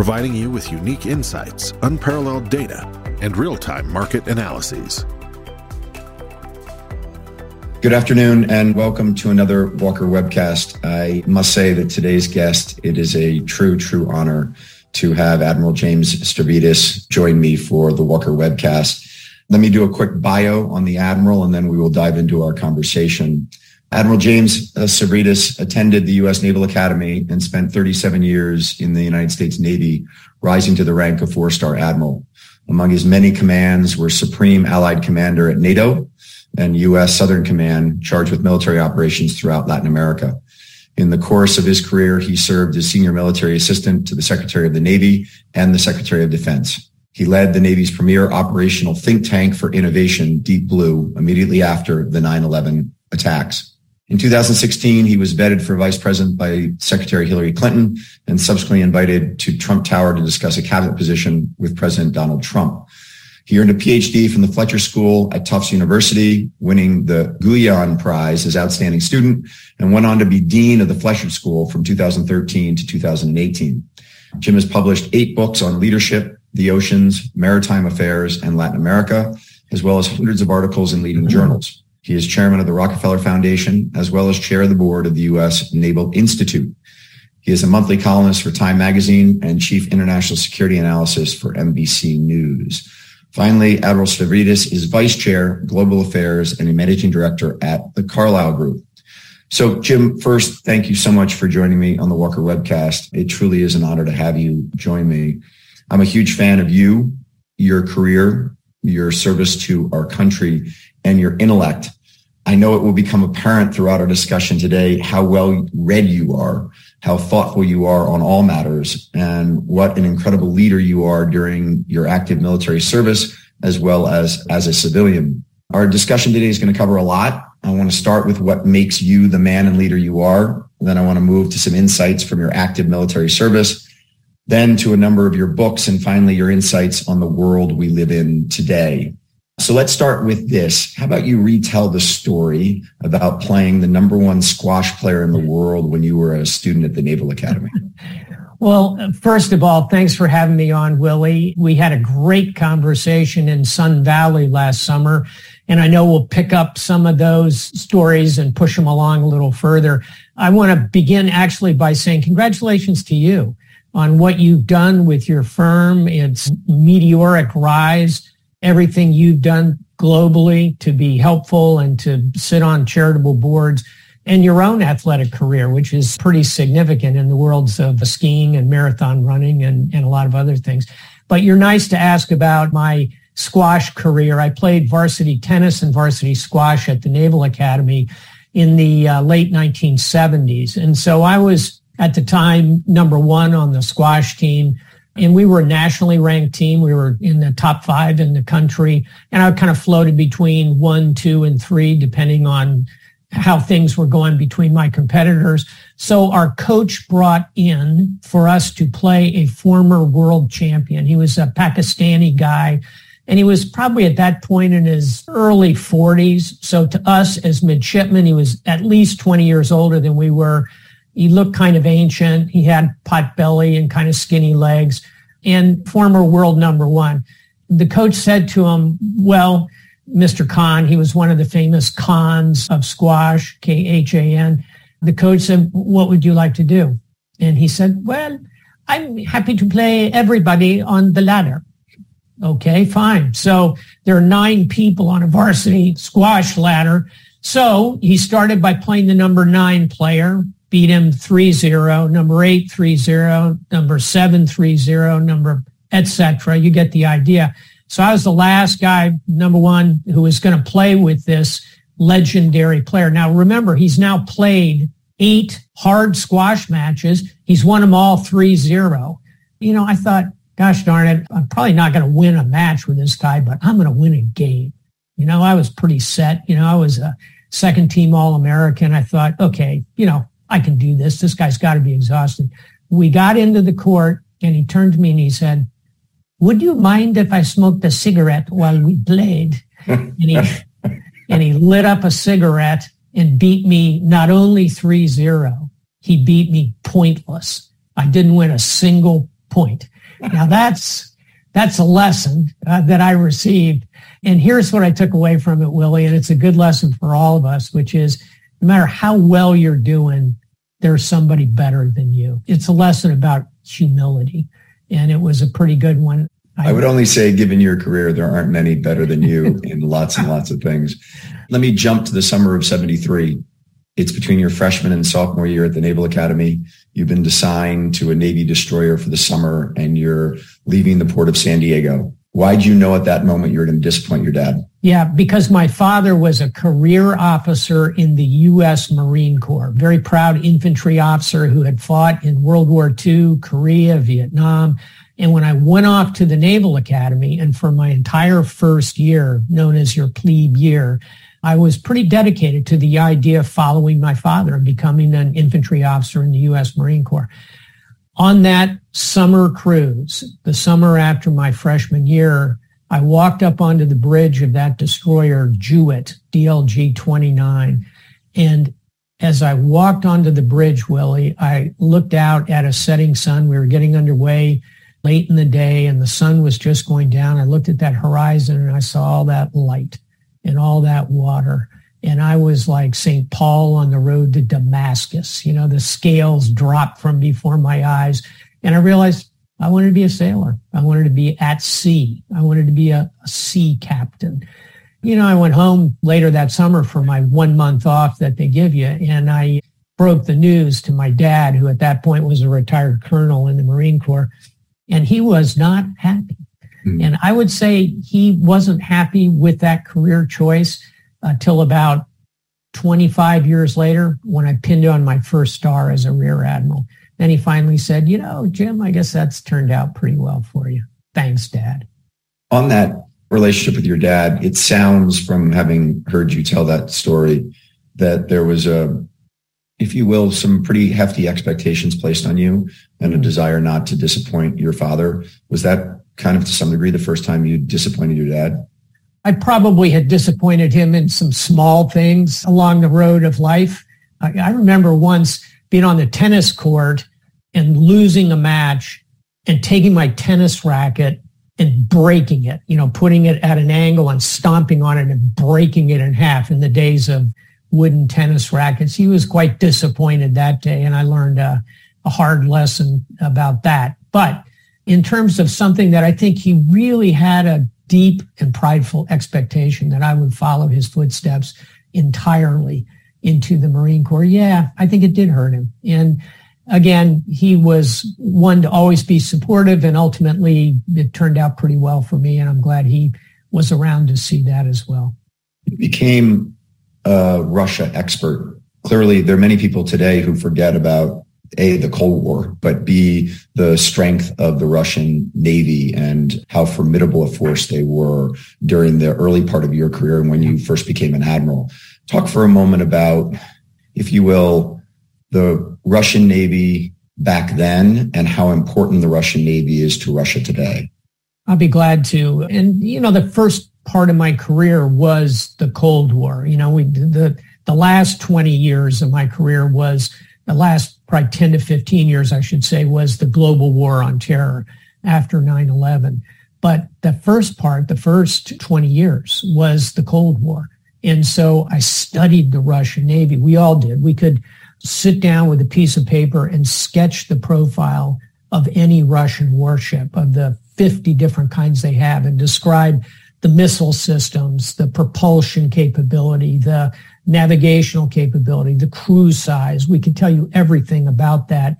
providing you with unique insights, unparalleled data, and real time market analyses. Good afternoon and welcome to another Walker webcast. I must say that today's guest, it is a true, true honor to have Admiral James Stavridis join me for the Walker webcast. Let me do a quick bio on the Admiral and then we will dive into our conversation. Admiral James uh, Stavridis attended the U.S. Naval Academy and spent 37 years in the United States Navy, rising to the rank of four-star admiral. Among his many commands were Supreme Allied Commander at NATO and U.S. Southern Command, charged with military operations throughout Latin America. In the course of his career, he served as senior military assistant to the Secretary of the Navy and the Secretary of Defense. He led the Navy's premier operational think tank for innovation, Deep Blue, immediately after the 9-11 attacks. In 2016, he was vetted for vice president by Secretary Hillary Clinton and subsequently invited to Trump Tower to discuss a cabinet position with President Donald Trump. He earned a PhD from the Fletcher School at Tufts University, winning the Gullion Prize as outstanding student, and went on to be dean of the Fletcher School from 2013 to 2018. Jim has published eight books on leadership, the oceans, maritime affairs, and Latin America, as well as hundreds of articles in leading mm-hmm. journals. He is chairman of the Rockefeller Foundation, as well as chair of the board of the U.S. Naval Institute. He is a monthly columnist for Time Magazine and chief international security analysis for NBC News. Finally, Admiral Stavridis is vice chair, global affairs, and a managing director at the Carlyle Group. So, Jim, first, thank you so much for joining me on the Walker webcast. It truly is an honor to have you join me. I'm a huge fan of you, your career, your service to our country, and your intellect. I know it will become apparent throughout our discussion today how well read you are, how thoughtful you are on all matters, and what an incredible leader you are during your active military service as well as as a civilian. Our discussion today is going to cover a lot. I want to start with what makes you the man and leader you are. Then I want to move to some insights from your active military service, then to a number of your books, and finally your insights on the world we live in today. So let's start with this. How about you retell the story about playing the number one squash player in the world when you were a student at the Naval Academy? Well, first of all, thanks for having me on, Willie. We had a great conversation in Sun Valley last summer, and I know we'll pick up some of those stories and push them along a little further. I want to begin actually by saying congratulations to you on what you've done with your firm. It's meteoric rise everything you've done globally to be helpful and to sit on charitable boards and your own athletic career, which is pretty significant in the worlds of skiing and marathon running and, and a lot of other things. But you're nice to ask about my squash career. I played varsity tennis and varsity squash at the Naval Academy in the uh, late 1970s. And so I was at the time number one on the squash team and we were a nationally ranked team. We were in the top five in the country. And I kind of floated between one, two, and three, depending on how things were going between my competitors. So our coach brought in for us to play a former world champion. He was a Pakistani guy and he was probably at that point in his early 40s. So to us as midshipmen, he was at least 20 years older than we were. He looked kind of ancient. He had pot belly and kind of skinny legs and former world number one. The coach said to him, well, Mr. Khan, he was one of the famous Khans of squash, K-H-A-N. The coach said, what would you like to do? And he said, well, I'm happy to play everybody on the ladder. Okay, fine. So there are nine people on a varsity squash ladder. So he started by playing the number nine player beat him 3-0, number 8 3-0, number 7 3-0, number etc. You get the idea. So I was the last guy, number one, who was going to play with this legendary player. Now remember, he's now played eight hard squash matches. He's won them all 3-0. You know, I thought, gosh darn it, I'm probably not going to win a match with this guy, but I'm going to win a game. You know, I was pretty set. You know, I was a second team All American. I thought, okay, you know, I can do this. This guy's got to be exhausted. We got into the court and he turned to me and he said, would you mind if I smoked a cigarette while we played? and he, and he lit up a cigarette and beat me not only 3-0, he beat me pointless. I didn't win a single point. Now that's, that's a lesson uh, that I received. And here's what I took away from it, Willie. And it's a good lesson for all of us, which is no matter how well you're doing, there's somebody better than you. It's a lesson about humility. And it was a pretty good one. I, I would only say, given your career, there aren't many better than you in lots and lots of things. Let me jump to the summer of 73. It's between your freshman and sophomore year at the Naval Academy. You've been assigned to a Navy destroyer for the summer and you're leaving the port of San Diego. Why did you know at that moment you were going to disappoint your dad? Yeah, because my father was a career officer in the U.S. Marine Corps, very proud infantry officer who had fought in World War II, Korea, Vietnam. And when I went off to the Naval Academy and for my entire first year, known as your plebe year, I was pretty dedicated to the idea of following my father and becoming an infantry officer in the U.S. Marine Corps. On that summer cruise, the summer after my freshman year, I walked up onto the bridge of that destroyer, Jouett, DLG 29. And as I walked onto the bridge, Willie, I looked out at a setting sun. We were getting underway late in the day and the sun was just going down. I looked at that horizon and I saw all that light and all that water. And I was like St. Paul on the road to Damascus. You know, the scales dropped from before my eyes. And I realized I wanted to be a sailor. I wanted to be at sea. I wanted to be a, a sea captain. You know, I went home later that summer for my one month off that they give you. And I broke the news to my dad, who at that point was a retired colonel in the Marine Corps. And he was not happy. Mm-hmm. And I would say he wasn't happy with that career choice until about 25 years later when I pinned on my first star as a rear admiral. Then he finally said, you know, Jim, I guess that's turned out pretty well for you. Thanks, Dad. On that relationship with your dad, it sounds from having heard you tell that story that there was a, if you will, some pretty hefty expectations placed on you and a mm-hmm. desire not to disappoint your father. Was that kind of to some degree the first time you disappointed your dad? I probably had disappointed him in some small things along the road of life. I, I remember once being on the tennis court and losing a match and taking my tennis racket and breaking it, you know, putting it at an angle and stomping on it and breaking it in half in the days of wooden tennis rackets. He was quite disappointed that day and I learned a, a hard lesson about that. But in terms of something that I think he really had a deep and prideful expectation that I would follow his footsteps entirely into the Marine Corps. Yeah, I think it did hurt him. And again, he was one to always be supportive and ultimately it turned out pretty well for me. And I'm glad he was around to see that as well. You became a Russia expert. Clearly, there are many people today who forget about a, the Cold War, but B, the strength of the Russian Navy and how formidable a force they were during the early part of your career and when you first became an admiral. Talk for a moment about, if you will, the Russian Navy back then and how important the Russian Navy is to Russia today. I'll be glad to. And, you know, the first part of my career was the Cold War. You know, we, the, the last 20 years of my career was the last probably 10 to 15 years, I should say, was the global war on terror after 9-11. But the first part, the first 20 years was the Cold War. And so I studied the Russian Navy. We all did. We could sit down with a piece of paper and sketch the profile of any Russian warship of the 50 different kinds they have and describe the missile systems, the propulsion capability, the navigational capability, the crew size. We could tell you everything about that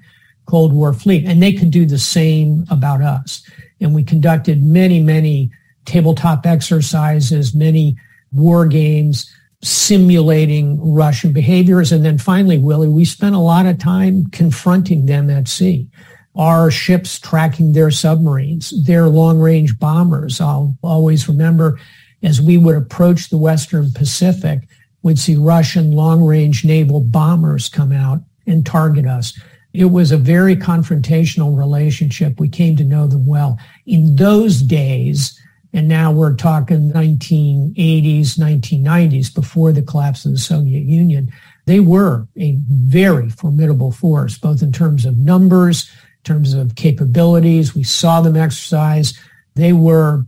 Cold War fleet. And they could do the same about us. And we conducted many, many tabletop exercises, many war games, simulating Russian behaviors. And then finally, Willie, we spent a lot of time confronting them at sea. our ships tracking their submarines, their long-range bombers. I'll always remember as we would approach the Western Pacific, we'd see Russian long-range naval bombers come out and target us. It was a very confrontational relationship. We came to know them well. In those days, and now we're talking 1980s, 1990s, before the collapse of the Soviet Union, they were a very formidable force, both in terms of numbers, in terms of capabilities. We saw them exercise. They were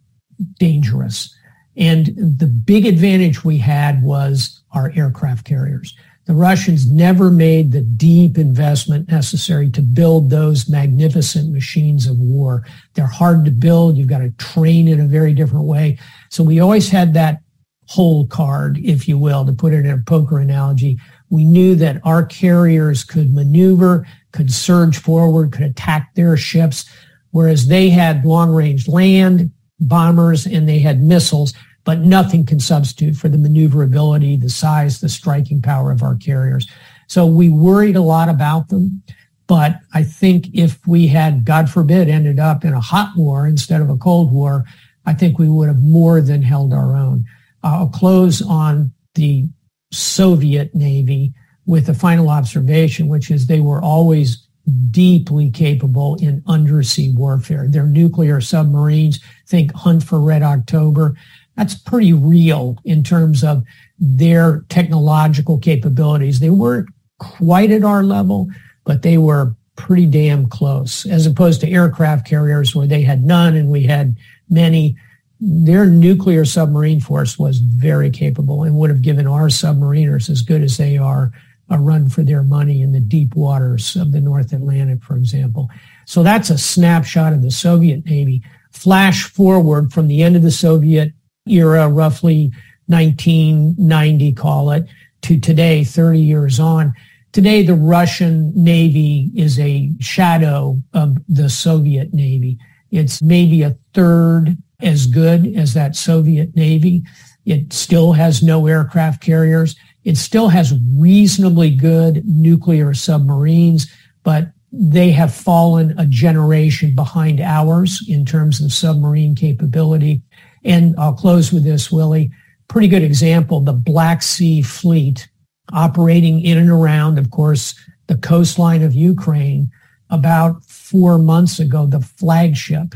dangerous. And the big advantage we had was our aircraft carriers. The Russians never made the deep investment necessary to build those magnificent machines of war. They're hard to build. You've got to train in a very different way. So we always had that hole card, if you will, to put it in a poker analogy. We knew that our carriers could maneuver, could surge forward, could attack their ships, whereas they had long range land bombers and they had missiles but nothing can substitute for the maneuverability, the size, the striking power of our carriers. So we worried a lot about them. But I think if we had, God forbid, ended up in a hot war instead of a cold war, I think we would have more than held our own. Uh, I'll close on the Soviet Navy with a final observation, which is they were always deeply capable in undersea warfare. Their nuclear submarines, think Hunt for Red October, that's pretty real in terms of their technological capabilities. They weren't quite at our level, but they were pretty damn close, as opposed to aircraft carriers where they had none and we had many. Their nuclear submarine force was very capable and would have given our submariners, as good as they are, a run for their money in the deep waters of the North Atlantic, for example. So that's a snapshot of the Soviet Navy. Flash forward from the end of the Soviet era, roughly 1990, call it, to today, 30 years on. Today, the Russian Navy is a shadow of the Soviet Navy. It's maybe a third as good as that Soviet Navy. It still has no aircraft carriers. It still has reasonably good nuclear submarines, but they have fallen a generation behind ours in terms of submarine capability. And I'll close with this, Willie. Pretty good example, the Black Sea Fleet operating in and around, of course, the coastline of Ukraine. About four months ago, the flagship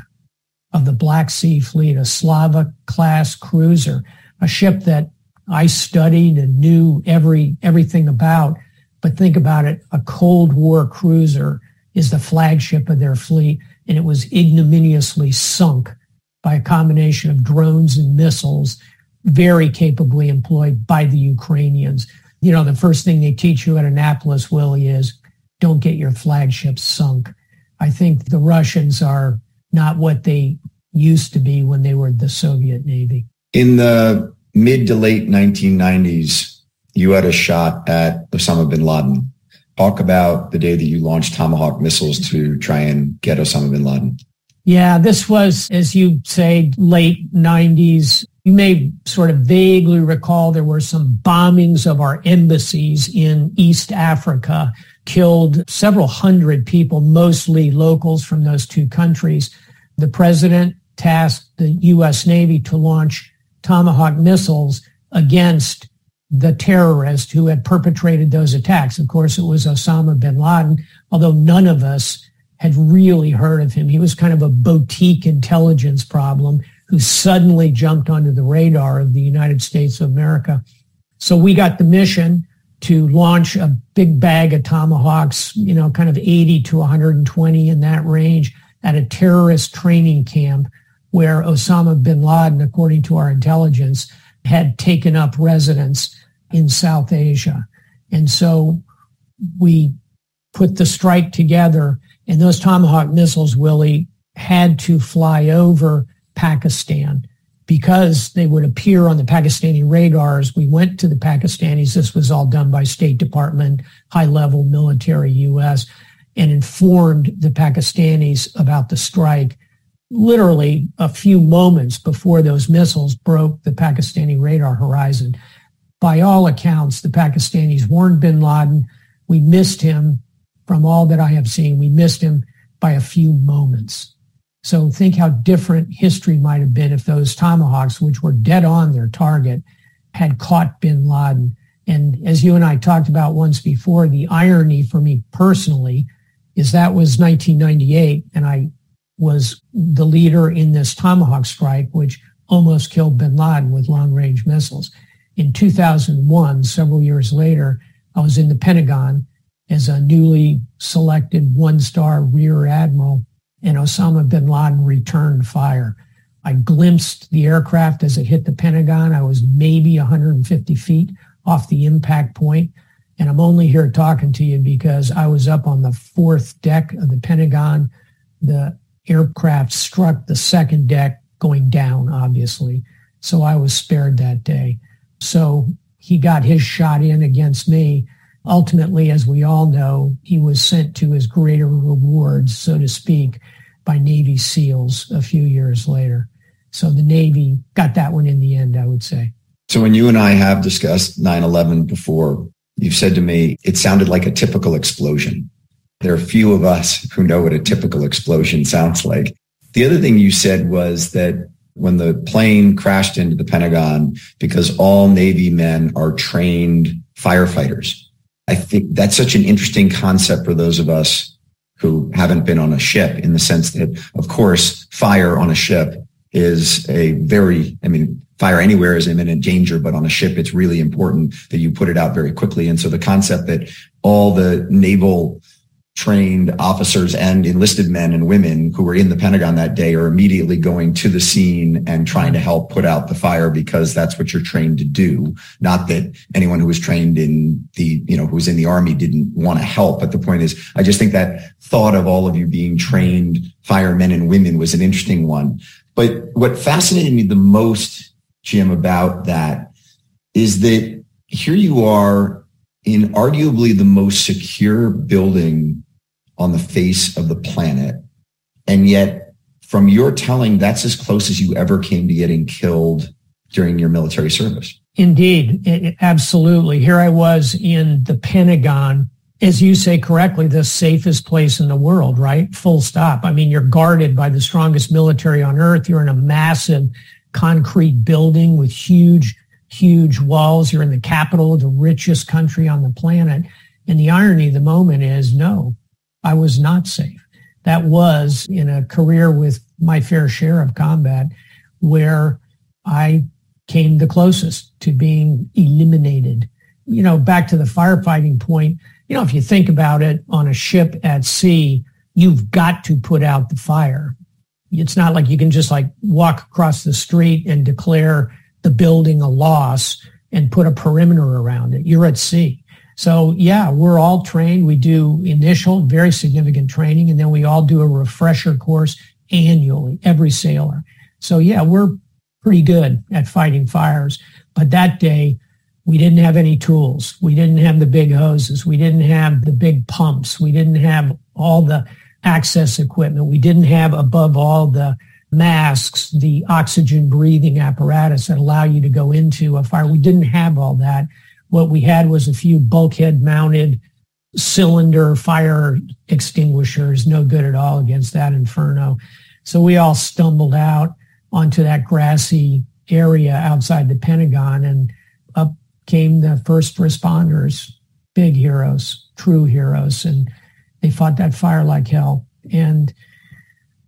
of the Black Sea Fleet, a Slava class cruiser, a ship that I studied and knew every everything about. But think about it, a Cold War cruiser is the flagship of their fleet, and it was ignominiously sunk by a combination of drones and missiles very capably employed by the Ukrainians. You know, the first thing they teach you at Annapolis, Willie, is don't get your flagships sunk. I think the Russians are not what they used to be when they were the Soviet Navy. In the mid to late 1990s, you had a shot at Osama bin Laden. Talk about the day that you launched Tomahawk missiles to try and get Osama bin Laden. Yeah, this was, as you say, late 90s. You may sort of vaguely recall there were some bombings of our embassies in East Africa, killed several hundred people, mostly locals from those two countries. The president tasked the U.S. Navy to launch Tomahawk missiles against the terrorist who had perpetrated those attacks. Of course, it was Osama bin Laden, although none of us had really heard of him. He was kind of a boutique intelligence problem who suddenly jumped onto the radar of the United States of America. So we got the mission to launch a big bag of tomahawks, you know, kind of 80 to 120 in that range at a terrorist training camp where Osama bin Laden, according to our intelligence, had taken up residence in South Asia. And so we put the strike together and those Tomahawk missiles, Willie, had to fly over Pakistan because they would appear on the Pakistani radars. We went to the Pakistanis. This was all done by State Department, high level military U.S., and informed the Pakistanis about the strike literally a few moments before those missiles broke the Pakistani radar horizon. By all accounts, the Pakistanis warned bin Laden. We missed him from all that I have seen. We missed him. by a few moments. So think how different history might have been if those tomahawks, which were dead on their target, had caught bin Laden. And as you and I talked about once before, the irony for me personally is that was 1998 and I was the leader in this tomahawk strike, which almost killed bin Laden with long range missiles. In 2001, several years later, I was in the Pentagon as a newly selected one star rear admiral and Osama bin Laden returned fire. I glimpsed the aircraft as it hit the Pentagon. I was maybe 150 feet off the impact. And I'm only here talking to you because I was up on the fourth deck of the Pentagon. The aircraft struck the second deck going down, obviously. So I was spared that day. So he got his shot in against me. Ultimately, as we all know, he was sent to his greater rewards, so to speak, by Navy SEALs a few years later. So the Navy got that one in the end, I would say. So when you and I have discussed 9-11 before, you've said to me, it sounded like a typical explosion. There are few of us who know what a typical explosion sounds like. The other thing you said was that when the plane crashed into the Pentagon, because all Navy men are trained firefighters, I think that's such an interesting concept for those of us who haven't been on a ship in the sense that, of course, fire on a ship is a very, I mean, fire anywhere is imminent danger, but on a ship, it's really important that you put it out very quickly. And so the concept that all the naval trained officers and enlisted men and women who were in the Pentagon that day are immediately going to the scene and trying to help put out the fire because that's what you're trained to do. Not that anyone who was trained in the, you know, who was in the army didn't want to help. But the point is, I just think that thought of all of you being trained firemen and women was an interesting one. But what fascinated me the most, Jim, about that is that here you are in arguably the most secure building on the face of the planet. And yet, from your telling, that's as close as you ever came to getting killed during your military service. Indeed, it, absolutely. Here I was in the Pentagon, as you say correctly, the safest place in the world, right? Full stop. I mean, you're guarded by the strongest military on earth. You're in a massive concrete building with huge, huge walls. You're in the capital of the richest country on the planet. And the irony of the moment is no, I was not safe. That was in a career with my fair share of combat where I came the closest to being eliminated. You know, back to the firefighting point, you know, if you think about it on a ship at sea, you've got to put out the fire. It's not like you can just like walk across the street and declare the building a loss and put a perimeter around it. You're at sea. So yeah, we're all trained. We do initial, very significant training, and then we all do a refresher course annually, every sailor. So yeah, we're pretty good at fighting fires. But that day, we didn't have any tools. We didn't have the big hoses. We didn't have the big pumps. We didn't have all the access equipment. We didn't have above all the masks, the oxygen breathing apparatus that allow you to go into a fire. We didn't have all that. What we had was a few bulkhead mounted cylinder fire extinguishers, no good at all against that inferno. So we all stumbled out onto that grassy area outside the Pentagon and up came the first responders, big heroes, true heroes. And they fought that fire like hell. And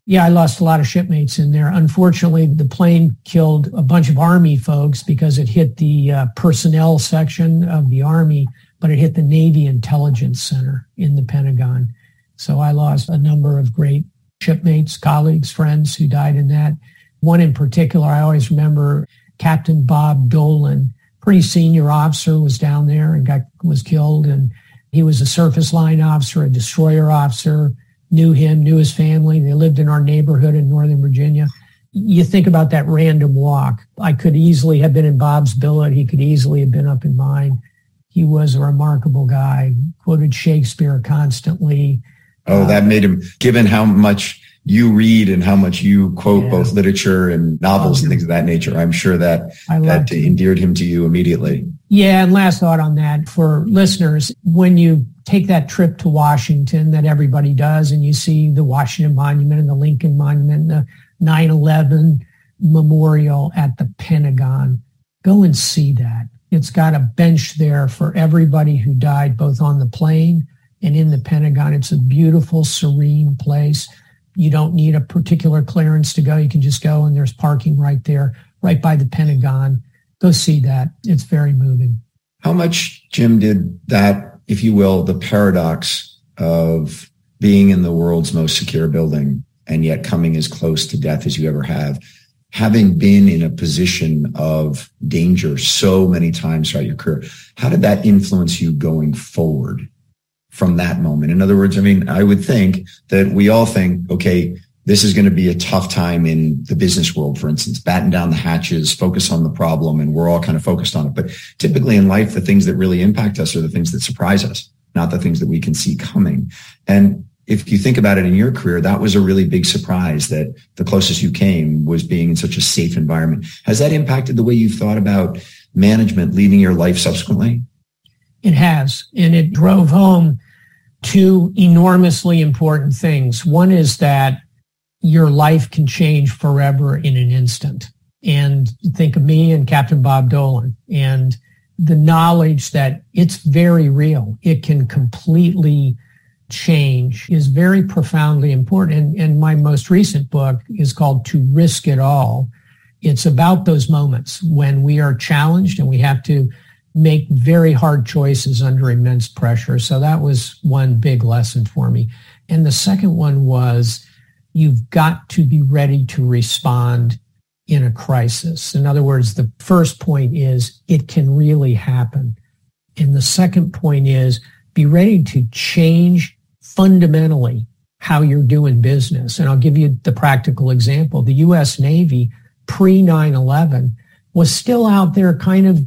yeah, I lost a lot of shipmates in there. Unfortunately, the plane killed a bunch of Army folks because it hit the uh, personnel section of the Army, but it hit the Navy Intelligence Center in the Pentagon. So I lost a number of great shipmates, colleagues, friends who died in that. One in particular, I always remember Captain Bob Dolan, pretty senior officer, was down there and got was killed. And he was a surface line officer, a destroyer officer, knew him, knew his family. They lived in our neighborhood in Northern Virginia. You think about that random walk. I could easily have been in Bob's billet. He could easily have been up in mine. He was a remarkable guy, quoted Shakespeare constantly. Oh, that made him, given how much you read and how much you quote yeah. both literature and novels and things of that nature. I'm sure that that endeared him to you immediately. Yeah. And last thought on that for listeners, when you take that trip to Washington that everybody does and you see the Washington Monument and the Lincoln Monument and the 9-11 memorial at the Pentagon. Go and see that. It's got a bench there for everybody who died both on the plane and in the Pentagon. It's a beautiful, serene place. You don't need a particular clearance to go. You can just go and there's parking right there, right by the Pentagon. Go see that. It's very moving. How much, Jim, did that if you will, the paradox of being in the world's most secure building and yet coming as close to death as you ever have, having been in a position of danger so many times throughout your career, how did that influence you going forward from that moment? In other words, I mean, I would think that we all think, okay, this is going to be a tough time in the business world, for instance, batten down the hatches, focus on the problem, and we're all kind of focused on it. But typically in life, the things that really impact us are the things that surprise us, not the things that we can see coming. And if you think about it in your career, that was a really big surprise that the closest you came was being in such a safe environment. Has that impacted the way you've thought about management leading your life subsequently? It has. And it drove home two enormously important things. One is that your life can change forever in an instant. And think of me and Captain Bob Dolan and the knowledge that it's very real. It can completely change is very profoundly important. And, and my most recent book is called To Risk It All. It's about those moments when we are challenged and we have to make very hard choices under immense pressure. So that was one big lesson for me. And the second one was you've got to be ready to respond in a crisis. In other words, the first point is it can really happen. And the second point is be ready to change fundamentally how you're doing business. And I'll give you the practical example. The U.S. Navy pre 9-11 was still out there kind of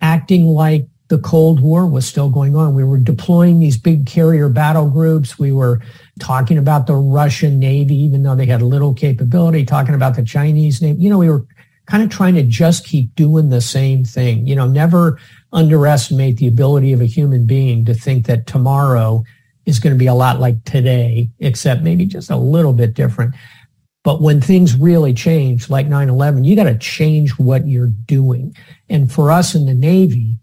acting like the Cold War was still going on. We were deploying these big carrier battle groups. We were talking about the Russian Navy, even though they had little capability, talking about the Chinese Navy. You know, we were kind of trying to just keep doing the same thing. You know, never underestimate the ability of a human being to think that tomorrow is going to be a lot like today, except maybe just a little bit different. But when things really change, like 9-11, you got to change what you're doing. And for us in the Navy,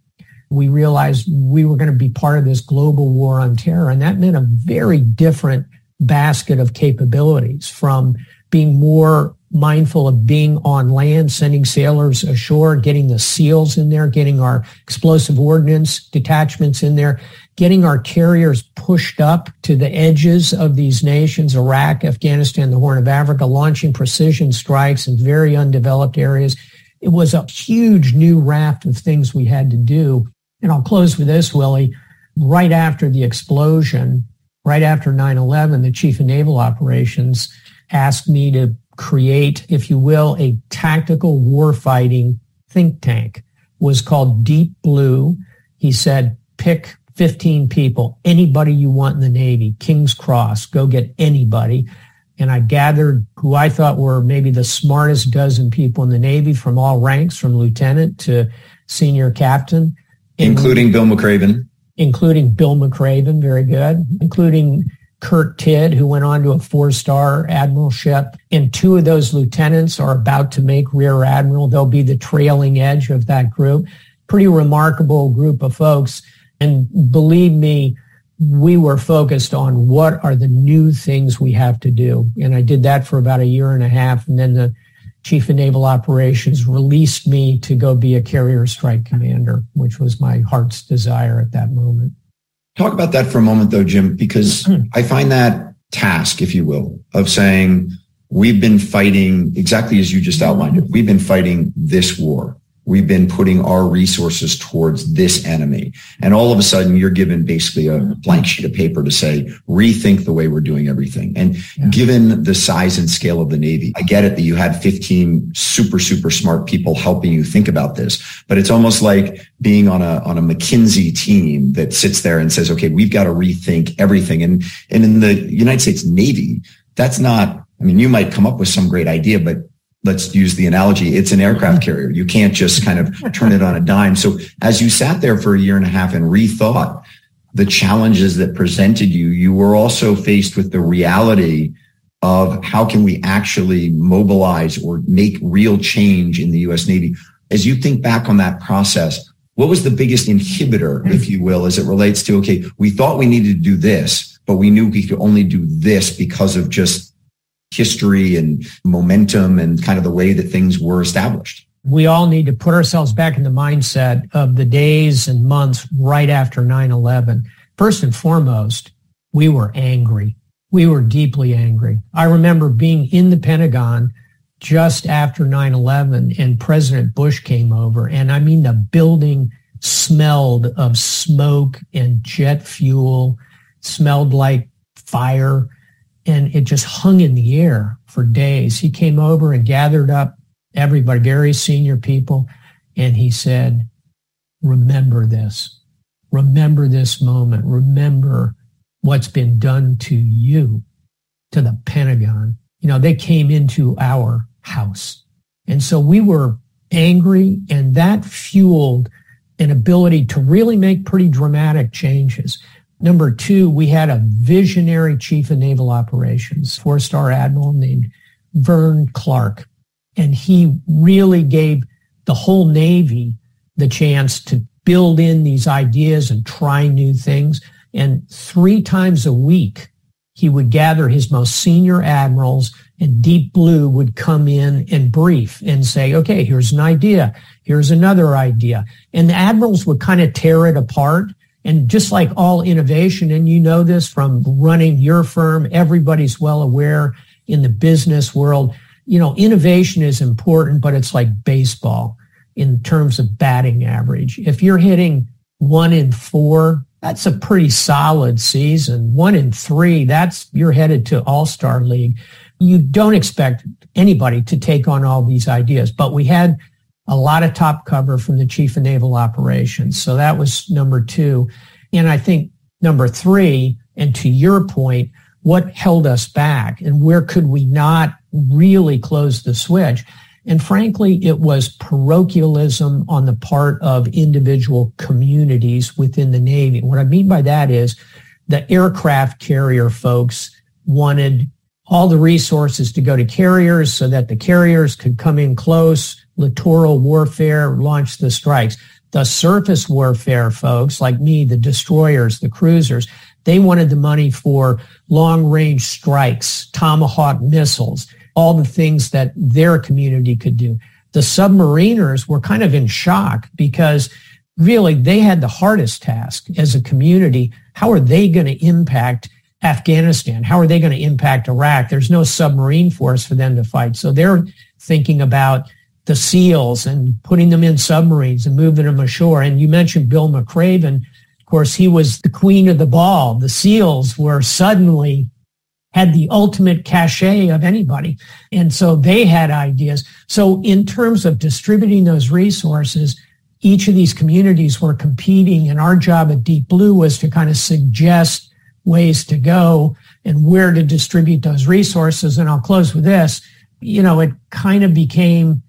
we realized we were going to be part of this global war on terror. And that meant a very different basket of capabilities from being more mindful of being on land, sending sailors ashore, getting the SEALs in there, getting our explosive ordnance detachments in there, getting our carriers pushed up to the edges of these nations, Iraq, Afghanistan, the Horn of Africa, launching precision strikes in very undeveloped areas. It was a huge new raft of things we had to do. And I'll close with this, Willie. Right after the explosion, right after 9-11, the chief of naval operations asked me to create, if you will, a tactical warfighting think tank. It was called Deep Blue. He said, pick 15 people, anybody you want in the Navy, King's Cross, go get anybody. And I gathered who I thought were maybe the smartest dozen people in the Navy from all ranks, from lieutenant to senior captain including Bill McRaven. Including Bill McRaven, very good. Including Kurt Tidd, who went on to a four-star admiralship. And two of those lieutenants are about to make rear admiral. They'll be the trailing edge of that group. Pretty remarkable group of folks. And believe me, we were focused on what are the new things we have to do. And I did that for about a year and a half. And then the chief of naval operations released me to go be a carrier strike commander, which was my heart's desire at that moment. Talk about that for a moment though, Jim, because. I find that task, if you will, of saying we've been fighting exactly as you just outlined it. We've been fighting this war we've been putting our resources towards this enemy. And all of a sudden you're given basically a blank sheet of paper to say, rethink the way we're doing everything. And yeah. given the size and scale of the Navy, I get it that you had 15 super, super smart people helping you think about this, but it's almost like being on a, on a McKinsey team that sits there and says, okay, we've got to rethink everything. And, and in the United States Navy, that's not, I mean, you might come up with some great idea, but let's use the analogy, it's an aircraft mm-hmm. carrier. You can't just kind of turn it on a dime. So as you sat there for a year and a half and rethought, the challenges that presented you, you were also faced with the reality of how can we actually mobilize or make real change in the U.S. Navy. As you think back on that process, what was the biggest inhibitor, mm-hmm. if you will, as it relates to, okay, we thought we needed to do this, but we knew we could only do this because of just history and momentum and kind of the way that things were established? We all need to put ourselves back in the mindset of the days and months right after 9-11. First and foremost, we were angry we were deeply angry. I remember being in the Pentagon just after 9-11 and President Bush came over. And I mean, the building smelled of smoke and jet fuel, smelled like fire, and it just hung in the air for days. He came over and gathered up everybody, very senior people, and he said, remember this. Remember this moment. Remember what's been done to you, to the Pentagon. You know, they came into our house. And so we were angry and that fueled an ability to really make pretty dramatic changes. Number two, we had a visionary chief of naval operations, four-star admiral named Vern Clark. And he really gave the whole Navy the chance to build in these ideas and try new things. And three times a week, he would gather his most senior admirals and Deep Blue would come in and brief and say, okay, here's an idea. Here's another idea. And the admirals would kind of tear it apart. And just like all innovation, and you know this from running your firm, everybody's well aware in the business world, you know, innovation is important, but it's like baseball in terms of batting average. If you're hitting one in four that's a pretty solid season. One in three, that's you're headed to All-Star League. You don't expect anybody to take on all these ideas, but we had a lot of top cover from the Chief of Naval Operations. So that was number two. And I think number three, and to your point, what held us back and where could we not really close the switch? And frankly, it was parochialism on the part of individual communities within the Navy. What I mean by that is the aircraft carrier folks wanted all the resources to go to carriers so that the carriers could come in close, littoral warfare, launched the strikes. The surface warfare folks like me, the destroyers, the cruisers, they wanted the money for long range strikes, tomahawk missiles all the things that their community could do. The submariners were kind of in shock because really they had the hardest task as a community. How are they going to impact Afghanistan? How are they going to impact Iraq? There's no submarine force for them to fight. So they're thinking about the SEALs and putting them in submarines and moving them ashore. And you mentioned Bill McRaven. Of course, he was the queen of the ball. The SEALs were suddenly had the ultimate cachet of anybody. And so they had ideas. So in terms of distributing those resources, each of these communities were competing and our job at Deep Blue was to kind of suggest ways to go and where to distribute those resources. And I'll close with this. You know, it kind of became,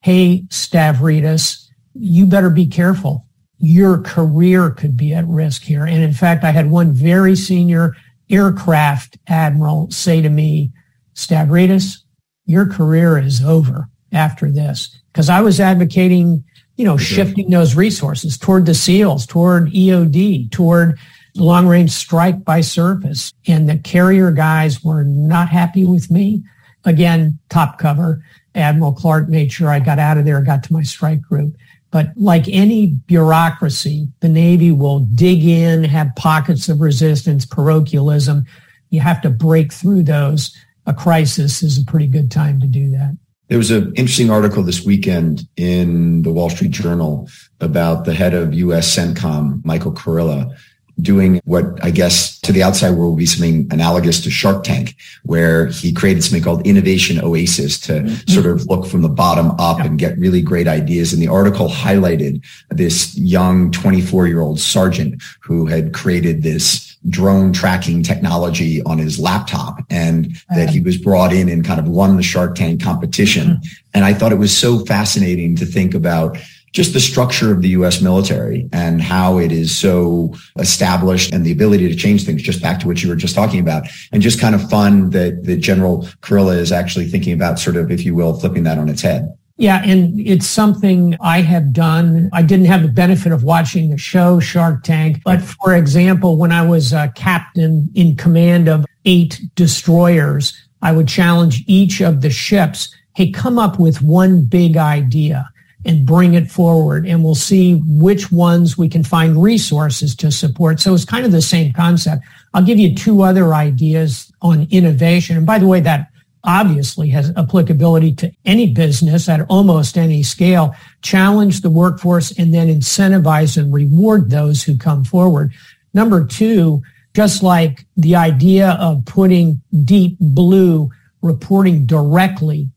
hey, Stavridis, you better be careful. Your career could be at risk here. And in fact, I had one very senior aircraft admiral say to me, Stavridis, your career is over after this. Because I was advocating, you know, shifting those resources toward the SEALs, toward EOD, toward long range strike by surface. And the carrier guys were not happy with me. Again, top cover. Admiral Clark made sure I got out of there, got to my strike group. But like any bureaucracy, the Navy will dig in, have pockets of resistance, parochialism. You have to break through those. A crisis is a pretty good time to do that. There was an interesting article this weekend in the Wall Street Journal about the head of U.S. CENTCOM, Michael Kurilla, doing what I guess to the outside world would be something analogous to Shark Tank, where he created something called Innovation Oasis to mm-hmm. sort of look from the bottom up yeah. and get really great ideas. And the article highlighted this young 24 year old sergeant who had created this drone tracking technology on his laptop and that he was brought in and kind of won the Shark Tank competition. Mm-hmm. And I thought it was so fascinating to think about just the structure of the U.S. military and how it is so established and the ability to change things, just back to what you were just talking about. And just kind of fun that, that General Kurilla is actually thinking about sort of, if you will, flipping that on its head. Yeah, and it's something I have done. I didn't have the benefit of watching the show Shark Tank, but for example, when I was a captain in command of eight destroyers, I would challenge each of the ships, hey, come up with one big idea and bring it forward and we'll see which ones we can find resources to support. So it's kind of the same concept. I'll give you two other ideas on innovation. And by the way, that obviously has applicability to any business at almost any scale. Challenge the workforce and then incentivize and reward those who come forward. Number two, just like the idea of putting deep blue reporting directly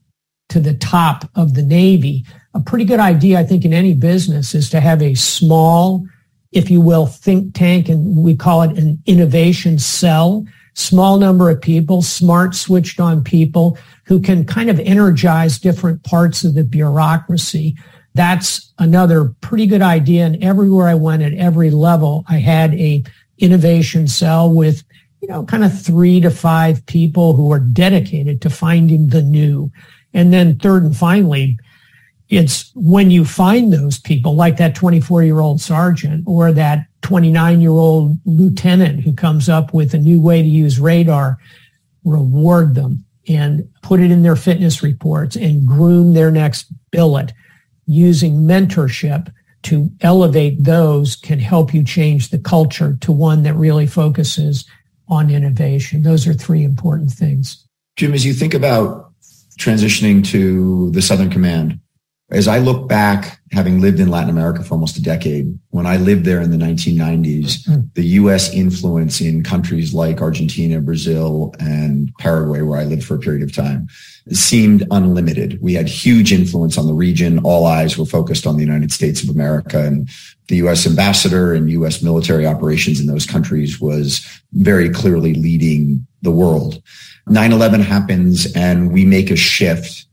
to the top of the Navy, a pretty good idea, I think, in any business is to have a small, if you will, think tank, and we call it an innovation cell, small number of people, smart switched on people who can kind of energize different parts of the bureaucracy. That's another pretty good idea. And everywhere I went at every level, I had a innovation cell with, you know, kind of three to five people who are dedicated to finding the new. And then third and finally, it's when you find those people, like that 24 year old sergeant or that 29 year old lieutenant who comes up with a new way to use radar, reward them and put it in their fitness reports and groom their next billet using mentorship to elevate those can help you change the culture to one that really focuses on innovation. Those are three important things. Jim, as you think about transitioning to the Southern Command, as I look back, having lived in Latin America for almost a decade, when I lived there in the 1990s, mm-hmm. the U.S. influence in countries like Argentina, Brazil, and Paraguay, where I lived for a period of time, seemed unlimited. We had huge influence on the region. All eyes were focused on the United States of America and the U.S. ambassador and U.S. military operations in those countries was very clearly leading the world. 9-11 happens and we make a shift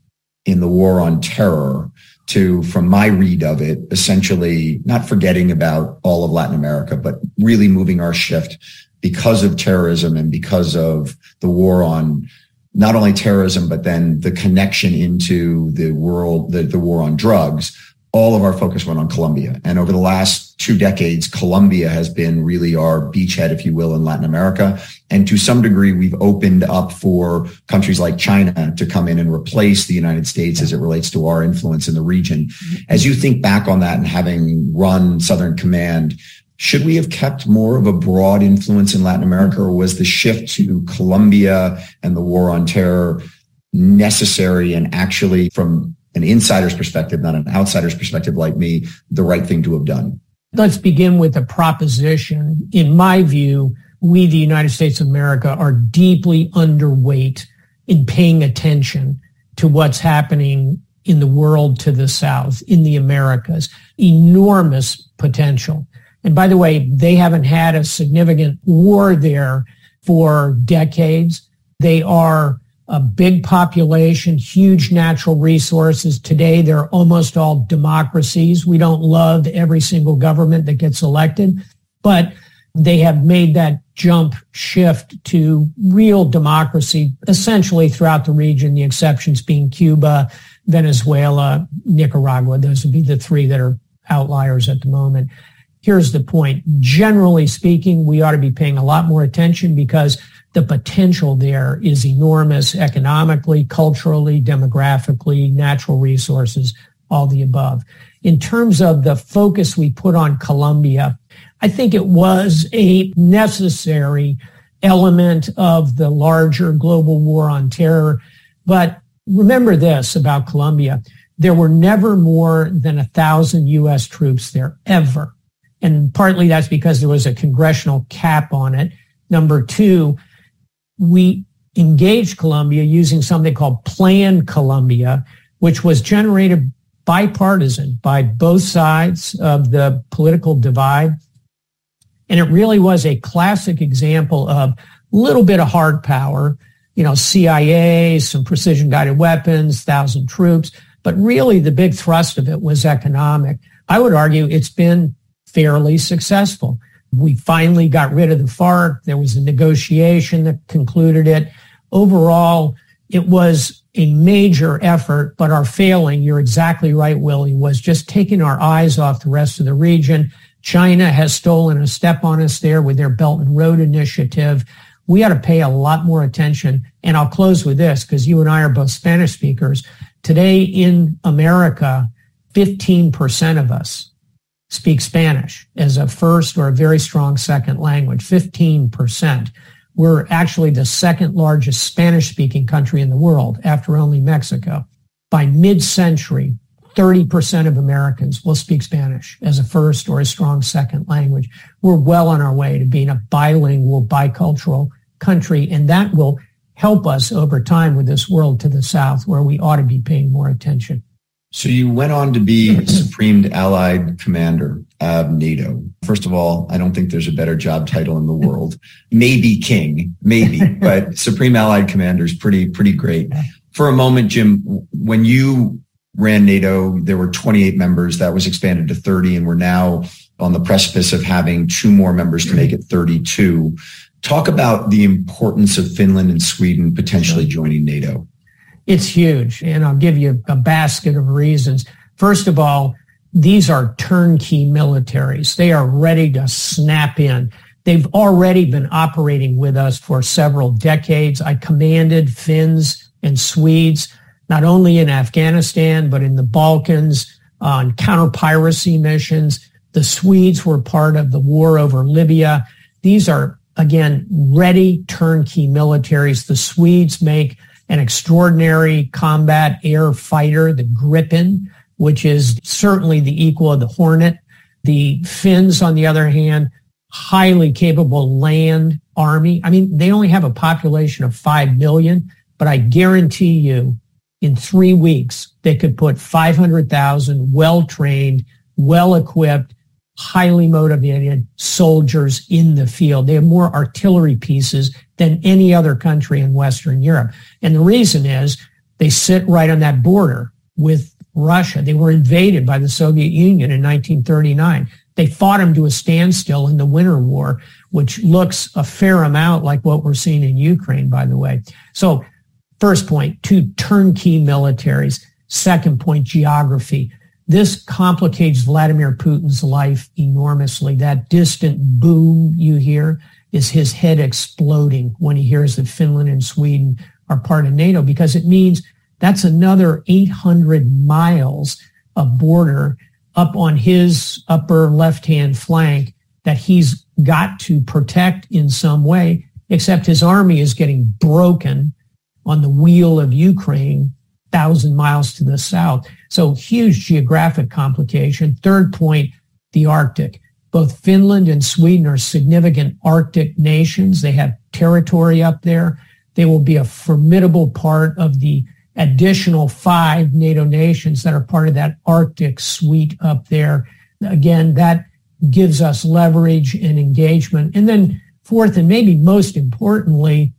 in the war on terror to, from my read of it, essentially not forgetting about all of Latin America, but really moving our shift because of terrorism and because of the war on not only terrorism, but then the connection into the world, the, the war on drugs all of our focus went on Colombia. And over the last two decades, Colombia has been really our beachhead, if you will, in Latin America. And to some degree, we've opened up for countries like China to come in and replace the United States as it relates to our influence in the region. Mm-hmm. As you think back on that and having run Southern Command, should we have kept more of a broad influence in Latin America or was the shift to Colombia and the war on terror necessary and actually from an insider's perspective, not an outsider's perspective like me, the right thing to have done? Let's begin with a proposition. In my view, we, the United States of America, are deeply underweight in paying attention to what's happening in the world to the south, in the Americas. Enormous potential. And by the way, they haven't had a significant war there for decades. They are a big population, huge natural resources. Today, they're almost all democracies. We don't love every single government that gets elected, but they have made that jump shift to real democracy essentially throughout the region, the exceptions being Cuba, Venezuela, Nicaragua. Those would be the three that are outliers at the moment. Here's the point. Generally speaking, we ought to be paying a lot more attention because the potential there is enormous economically, culturally, demographically, natural resources, all the above. In terms of the focus we put on Colombia, I think it was a necessary element of the larger global war on terror. But remember this about Colombia. There were never more than a thousand U.S. troops there ever. And partly that's because there was a congressional cap on it. Number two, we engaged Colombia using something called Plan Colombia, which was generated bipartisan by both sides of the political divide. And it really was a classic example of a little bit of hard power, you know, CIA, some precision guided weapons, thousand troops. But really the big thrust of it was economic. I would argue it's been fairly successful. We finally got rid of the FARC. There was a negotiation that concluded it. Overall, it was a major effort, but our failing, you're exactly right, Willie, was just taking our eyes off the rest of the region. China has stolen a step on us there with their Belt and Road Initiative. We ought to pay a lot more attention. And I'll close with this because you and I are both Spanish speakers. Today in America, 15% of us speak Spanish as a first or a very strong second language. 15%. We're actually the second largest Spanish speaking country in the world after only Mexico. By mid century, 30% of Americans will speak Spanish as a first or a strong second language. We're well on our way to being a bilingual, bicultural country, and that will help us over time with this world to the south where we ought to be paying more attention. So you went on to be Supreme Allied Commander of NATO. First of all, I don't think there's a better job title in the world. Maybe King, maybe, but Supreme Allied Commander is pretty, pretty great. For a moment, Jim, when you ran NATO, there were 28 members. That was expanded to 30, and we're now on the precipice of having two more members to make it 32. Talk about the importance of Finland and Sweden potentially joining NATO. It's huge, and I'll give you a basket of reasons. First of all, these are turnkey militaries. They are ready to snap in. They've already been operating with us for several decades. I commanded Finns and Swedes, not only in Afghanistan, but in the Balkans on counter piracy missions. The Swedes were part of the war over Libya. These are, again, ready turnkey militaries. The Swedes make an extraordinary combat air fighter, the Gripen, which is certainly the equal of the Hornet. The Finns, on the other hand, highly capable land army. I mean, they only have a population of 5 million, but I guarantee you in three weeks, they could put 500,000 well-trained, well-equipped, highly motivated soldiers in the field. They have more artillery pieces than any other country in Western Europe. And the reason is they sit right on that border with Russia. They were invaded by the Soviet Union in 1939. They fought them to a standstill in the Winter War, which looks a fair amount like what we're seeing in Ukraine, by the way. So first point, two turnkey militaries. Second point, geography. This complicates Vladimir Putin's life enormously. That distant boom you hear is his head exploding when he hears that Finland and Sweden are part of NATO because it means that's another 800 miles of border up on his upper left-hand flank that he's got to protect in some way, except his army is getting broken on the wheel of Ukraine, thousand miles to the south. So huge geographic complication. Third point, the Arctic. Both Finland and Sweden are significant Arctic nations. They have territory up there. They will be a formidable part of the additional five NATO nations that are part of that Arctic suite up there. Again, that gives us leverage and engagement. And then fourth, and maybe most importantly,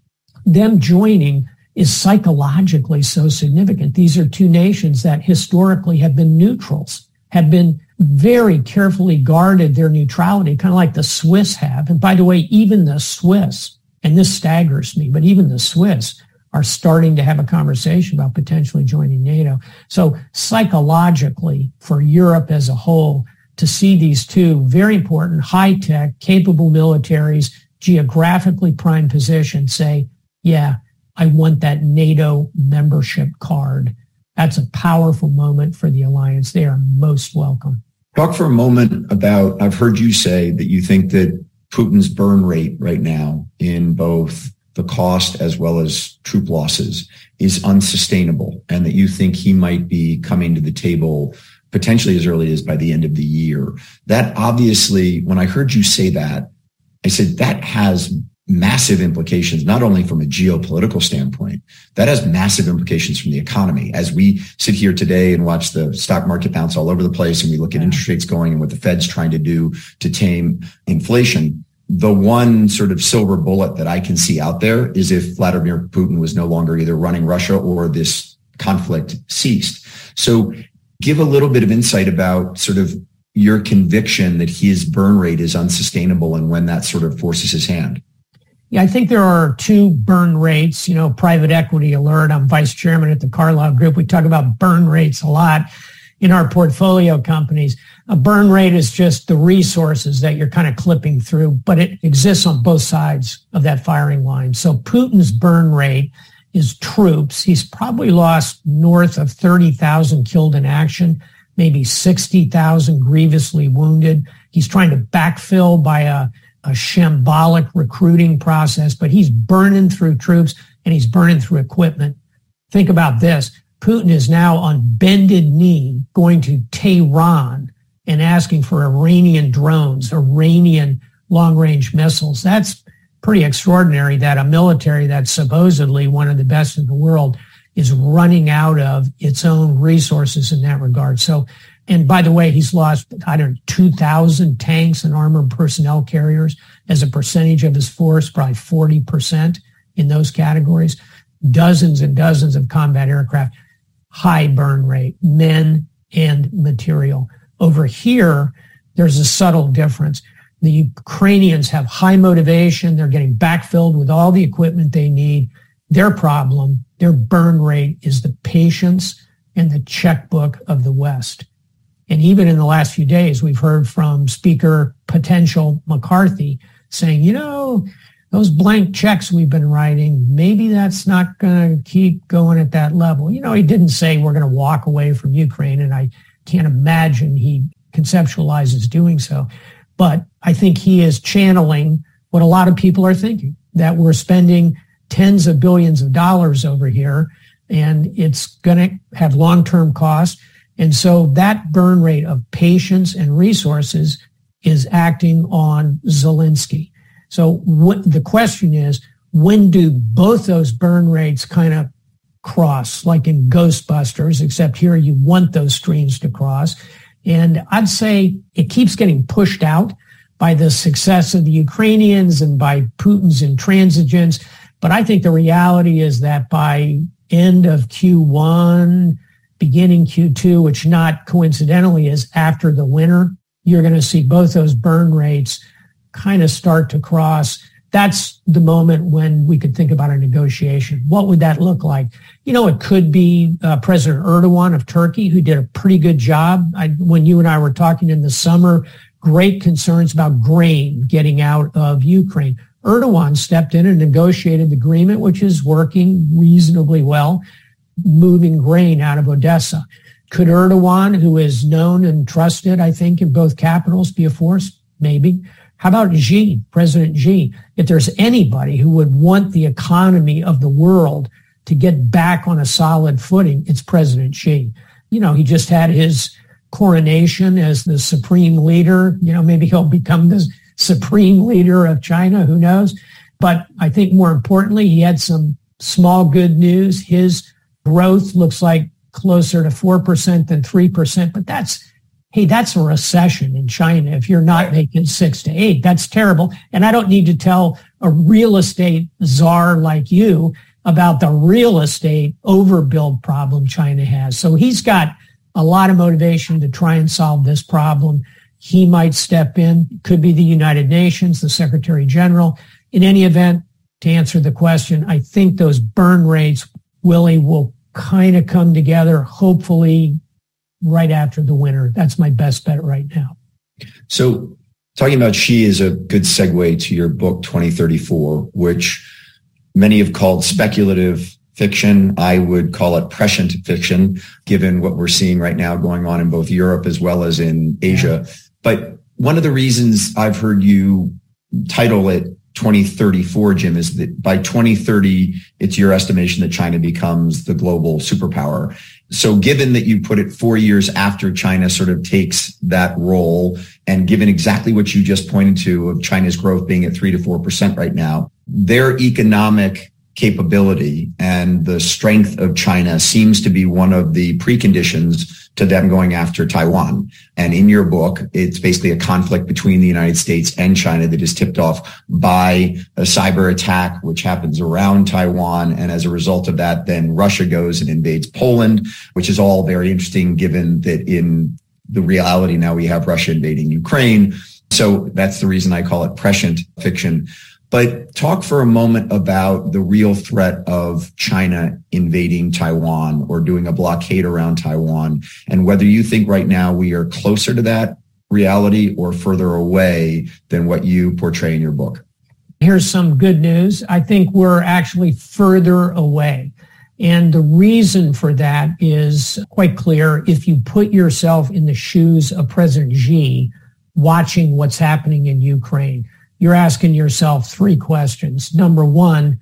them joining is psychologically so significant. These are two nations that historically have been neutrals, have been very carefully guarded their neutrality, kind of like the Swiss have. And by the way, even the Swiss, and this staggers me, but even the Swiss are starting to have a conversation about potentially joining NATO. So psychologically, for Europe as a whole, to see these two very important, high-tech, capable militaries, geographically prime positions say, yeah, I want that NATO membership card. That's a powerful moment for the alliance. They are most welcome. Talk for a moment about, I've heard you say that you think that Putin's burn rate right now in both the cost as well as troop losses is unsustainable and that you think he might be coming to the table potentially as early as by the end of the year. That obviously, when I heard you say that, I said that has massive implications, not only from a geopolitical standpoint, that has massive implications from the economy. As we sit here today and watch the stock market bounce all over the place and we look at interest rates going and what the Fed's trying to do to tame inflation, the one sort of silver bullet that I can see out there is if Vladimir Putin was no longer either running Russia or this conflict ceased. So give a little bit of insight about sort of your conviction that his burn rate is unsustainable and when that sort of forces his hand? Yeah, I think there are two burn rates. You know, private equity alert. I'm vice chairman at the Carlyle Group. We talk about burn rates a lot in our portfolio companies. A burn rate is just the resources that you're kind of clipping through, but it exists on both sides of that firing line. So Putin's burn rate is troops. He's probably lost north of 30,000 killed in action maybe 60,000 grievously wounded. He's trying to backfill by a, a shambolic recruiting process, but he's burning through troops and he's burning through equipment. Think about this. Putin is now on bended knee going to Tehran and asking for Iranian drones, Iranian long range missiles. That's pretty extraordinary that a military that's supposedly one of the best in the world is running out of its own resources in that regard. So, and by the way, he's lost, I don't know, 2,000 tanks and armored personnel carriers as a percentage of his force, probably 40% in those categories, dozens and dozens of combat aircraft, high burn rate, men and material. Over here, there's a subtle difference. The Ukrainians have high motivation. They're getting backfilled with all the equipment they need. Their problem, their burn rate is the patience and the checkbook of the West. And even in the last few days, we've heard from Speaker potential McCarthy saying, you know, those blank checks we've been writing, maybe that's not going to keep going at that level. You know, he didn't say we're going to walk away from Ukraine, and I can't imagine he conceptualizes doing so. But I think he is channeling what a lot of people are thinking that we're spending tens of billions of dollars over here, and it's going to have long-term costs. And so that burn rate of patience and resources is acting on Zelensky. So what, the question is, when do both those burn rates kind of cross, like in Ghostbusters, except here you want those streams to cross. And I'd say it keeps getting pushed out by the success of the Ukrainians and by Putin's intransigence. But I think the reality is that by end of Q1, beginning Q2, which not coincidentally is after the winter, you're going to see both those burn rates kind of start to cross. That's the moment when we could think about a negotiation. What would that look like? You know, it could be uh, President Erdogan of Turkey, who did a pretty good job. I, when you and I were talking in the summer, great concerns about grain getting out of Ukraine. Erdogan stepped in and negotiated the agreement, which is working reasonably well, moving grain out of Odessa. Could Erdogan, who is known and trusted, I think, in both capitals, be a force? Maybe. How about Xi, President Xi? If there's anybody who would want the economy of the world to get back on a solid footing, it's President Xi. You know, he just had his coronation as the supreme leader. You know, maybe he'll become the supreme leader of China. Who knows? But I think more importantly, he had some small good news. His growth looks like closer to 4% than 3%, but that's, hey, that's a recession in China. If you're not making six to eight, that's terrible. And I don't need to tell a real estate czar like you about the real estate overbuild problem China has. So he's got a lot of motivation to try and solve this problem. He might step in, could be the United Nations, the Secretary General. In any event, to answer the question, I think those burn rates, Willie, will kind of come together, hopefully right after the winter. That's my best bet right now. So talking about Xi is a good segue to your book 2034, which many have called speculative fiction. I would call it prescient fiction, given what we're seeing right now going on in both Europe as well as in Asia. But one of the reasons I've heard you title it 2034, Jim, is that by 2030, it's your estimation that China becomes the global superpower. So given that you put it four years after China sort of takes that role and given exactly what you just pointed to of China's growth being at three to 4% right now, their economic capability and the strength of China seems to be one of the preconditions to them going after Taiwan. And in your book, it's basically a conflict between the United States and China that is tipped off by a cyber attack, which happens around Taiwan. And as a result of that, then Russia goes and invades Poland, which is all very interesting given that in the reality now we have Russia invading Ukraine. So that's the reason I call it prescient fiction. But talk for a moment about the real threat of China invading Taiwan or doing a blockade around Taiwan and whether you think right now we are closer to that reality or further away than what you portray in your book. Here's some good news. I think we're actually further away. And the reason for that is quite clear. If you put yourself in the shoes of President Xi watching what's happening in Ukraine, you're asking yourself three questions. Number one,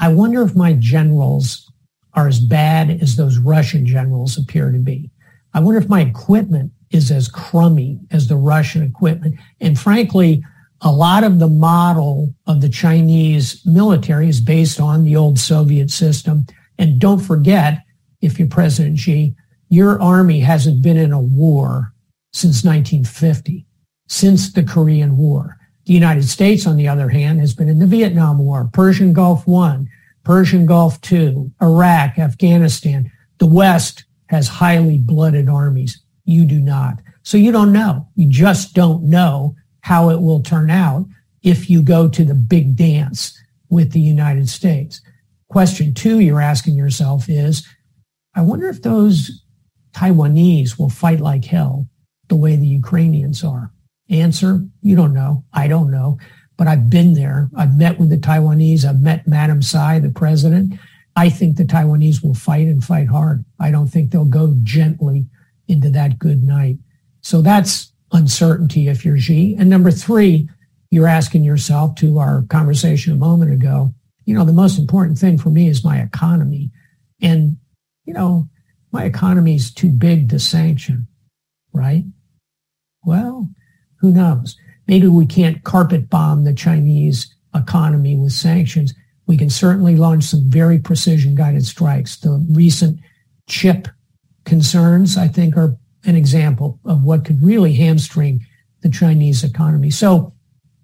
I wonder if my generals are as bad as those Russian generals appear to be. I wonder if my equipment is as crummy as the Russian equipment. And frankly, a lot of the model of the Chinese military is based on the old Soviet system. And don't forget, if you're President Xi, your army hasn't been in a war since 1950, since the Korean War. The United States, on the other hand, has been in the Vietnam War, Persian Gulf One, Persian Gulf Two, Iraq, Afghanistan. The West has highly blooded armies. You do not. So you don't know. You just don't know how it will turn out if you go to the big dance with the United States. Question two you're asking yourself is, I wonder if those Taiwanese will fight like hell the way the Ukrainians are. Answer, you don't know. I don't know. But I've been there. I've met with the Taiwanese. I've met Madam Tsai, the president. I think the Taiwanese will fight and fight hard. I don't think they'll go gently into that good night. So that's uncertainty if you're Xi. And number three, you're asking yourself to our conversation a moment ago, you know, the most important thing for me is my economy. And, you know, my economy is too big to sanction, right? Well, who knows? Maybe we can't carpet bomb the Chinese economy with sanctions. We can certainly launch some very precision guided strikes. The recent chip concerns, I think, are an example of what could really hamstring the Chinese economy. So,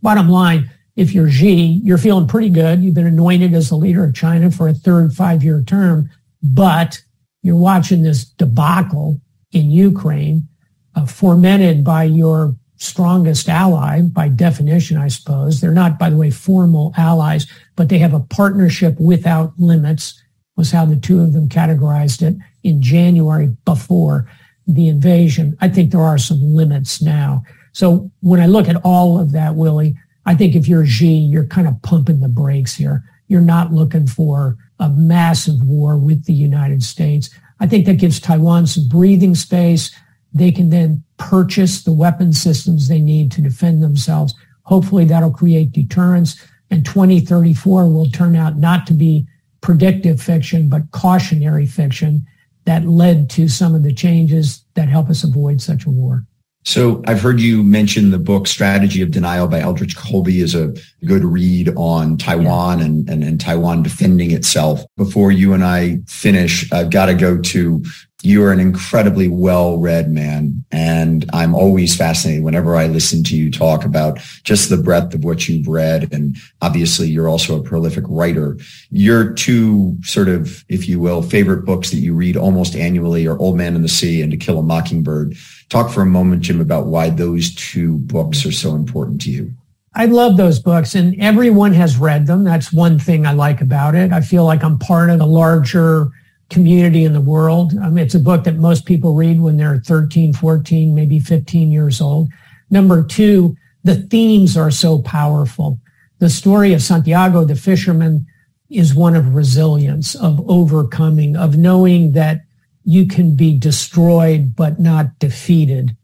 bottom line, if you're Xi, you're feeling pretty good. You've been anointed as the leader of China for a third five year term, but you're watching this debacle in Ukraine, uh, fomented by your strongest ally by definition, I suppose. They're not, by the way, formal allies, but they have a partnership without limits was how the two of them categorized it in January before the invasion. I think there are some limits now. So when I look at all of that, Willie, I think if you're Xi, you're kind of pumping the brakes here. You're not looking for a massive war with the United States. I think that gives Taiwan some breathing space. They can then purchase the weapon systems they need to defend themselves. Hopefully that'll create deterrence. And 2034 will turn out not to be predictive fiction, but cautionary fiction that led to some of the changes that help us avoid such a war. So I've heard you mention the book Strategy of Denial by Elbridge Colby is a good read on Taiwan yeah. and, and, and Taiwan defending itself. Before you and I finish, I've got to go to you are an incredibly well-read man and i'm always fascinated whenever i listen to you talk about just the breadth of what you've read and obviously you're also a prolific writer your two sort of if you will favorite books that you read almost annually are old man and the sea and to kill a mockingbird talk for a moment jim about why those two books are so important to you I love those books and everyone has read them. That's one thing I like about it. I feel like I'm part of a larger community in the world. I mean, it's a book that most people read when they're 13, 14, maybe 15 years old. Number two, the themes are so powerful. The story of Santiago the fisherman is one of resilience, of overcoming, of knowing that you can be destroyed but not defeated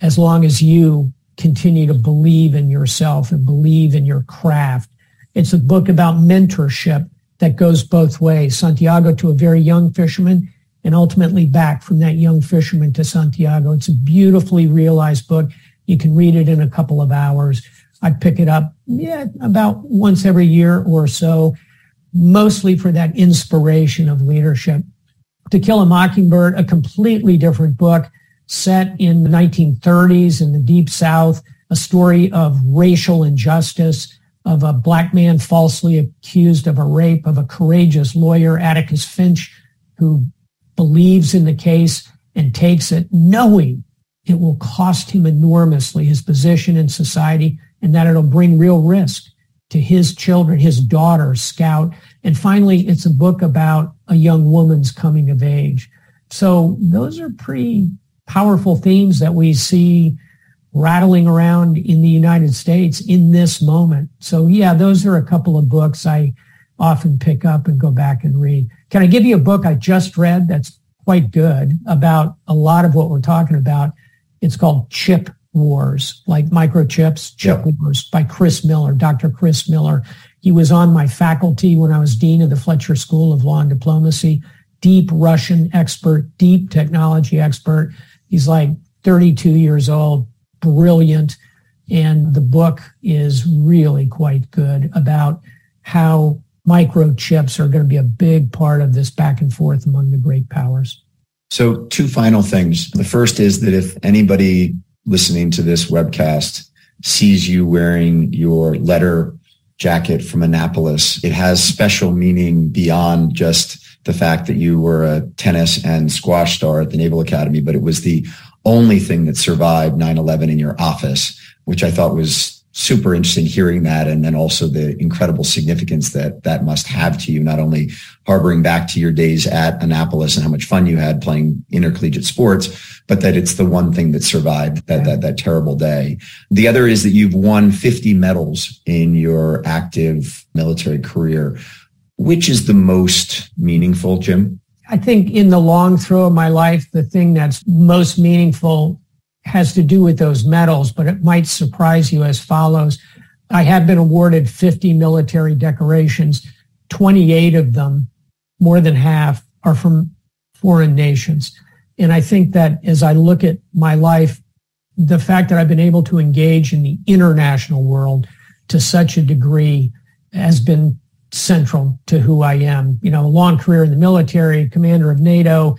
as long as you continue to believe in yourself and believe in your craft. It's a book about mentorship that goes both ways. Santiago to a very young fisherman and ultimately back from that young fisherman to Santiago. It's a beautifully realized book. You can read it in a couple of hours. I pick it up yeah, about once every year or so, mostly for that inspiration of leadership. To Kill a Mockingbird, a completely different book set in the 1930s in the Deep South, a story of racial injustice, of a black man falsely accused of a rape of a courageous lawyer, Atticus Finch, who believes in the case and takes it knowing it will cost him enormously his position in society and that it'll bring real risk to his children, his daughter, Scout. And finally, it's a book about a young woman's coming of age. So those are pretty powerful themes that we see rattling around in the United States in this moment. So yeah, those are a couple of books I often pick up and go back and read. Can I give you a book I just read that's quite good about a lot of what we're talking about? It's called Chip Wars, like microchips, Chip yep. Wars by Chris Miller, Dr. Chris Miller. He was on my faculty when I was dean of the Fletcher School of Law and Diplomacy. Deep Russian expert, deep technology expert. He's like 32 years old, brilliant. And the book is really quite good about how microchips are going to be a big part of this back and forth among the great powers. So, two final things. The first is that if anybody listening to this webcast sees you wearing your letter jacket from Annapolis, it has special meaning beyond just the fact that you were a tennis and squash star at the Naval Academy, but it was the only thing that survived 9-11 in your office, which I thought was super interesting hearing that and then also the incredible significance that that must have to you not only harboring back to your days at annapolis and how much fun you had playing intercollegiate sports but that it's the one thing that survived that that, that terrible day. The other is that you've won 50 medals in your active military career. Which is the most meaningful jim I think in the long throw of my life, the thing that's most meaningful has to do with those medals, but it might surprise you as follows. I have been awarded 50 military decorations. 28 of them, more than half, are from foreign nations. And I think that as I look at my life, the fact that I've been able to engage in the international world to such a degree has been central to who I am. You know, a long career in the military, commander of NATO,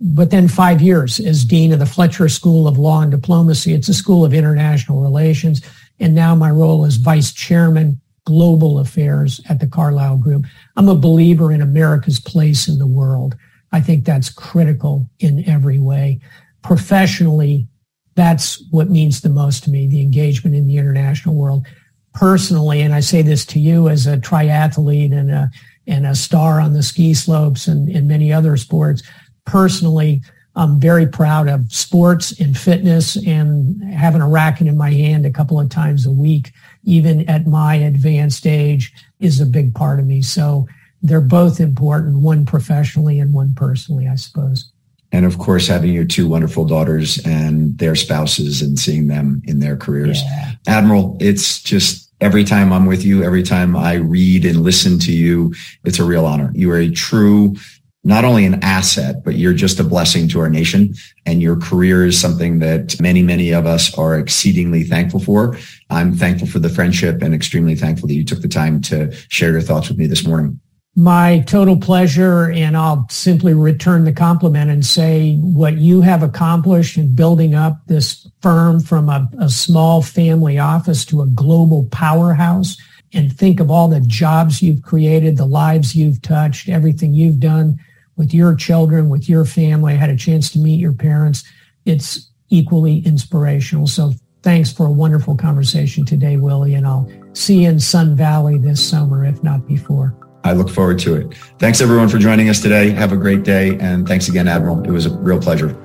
but then five years as dean of the Fletcher School of Law and Diplomacy. It's a school of international relations. And now my role as vice chairman, global affairs at the Carlyle Group. I'm a believer in America's place in the world. I think that's critical in every way. Professionally, that's what means the most to me, the engagement in the international world. Personally, and I say this to you as a triathlete and a, and a star on the ski slopes and, and many other sports, personally, I'm very proud of sports and fitness and having a racket in my hand a couple of times a week, even at my advanced age, is a big part of me. So they're both important, one professionally and one personally, I suppose. And of course, having your two wonderful daughters and their spouses and seeing them in their careers. Yeah. Admiral, it's just every time I'm with you, every time I read and listen to you, it's a real honor. You are a true not only an asset, but you're just a blessing to our nation. And your career is something that many, many of us are exceedingly thankful for. I'm thankful for the friendship and extremely thankful that you took the time to share your thoughts with me this morning. My total pleasure. And I'll simply return the compliment and say what you have accomplished in building up this firm from a, a small family office to a global powerhouse and think of all the jobs you've created, the lives you've touched, everything you've done with your children, with your family. I had a chance to meet your parents. It's equally inspirational. So thanks for a wonderful conversation today, Willie, and I'll see you in Sun Valley this summer, if not before. I look forward to it. Thanks everyone for joining us today. Have a great day. And thanks again, Admiral. It was a real pleasure.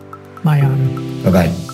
My honor. Bye bye.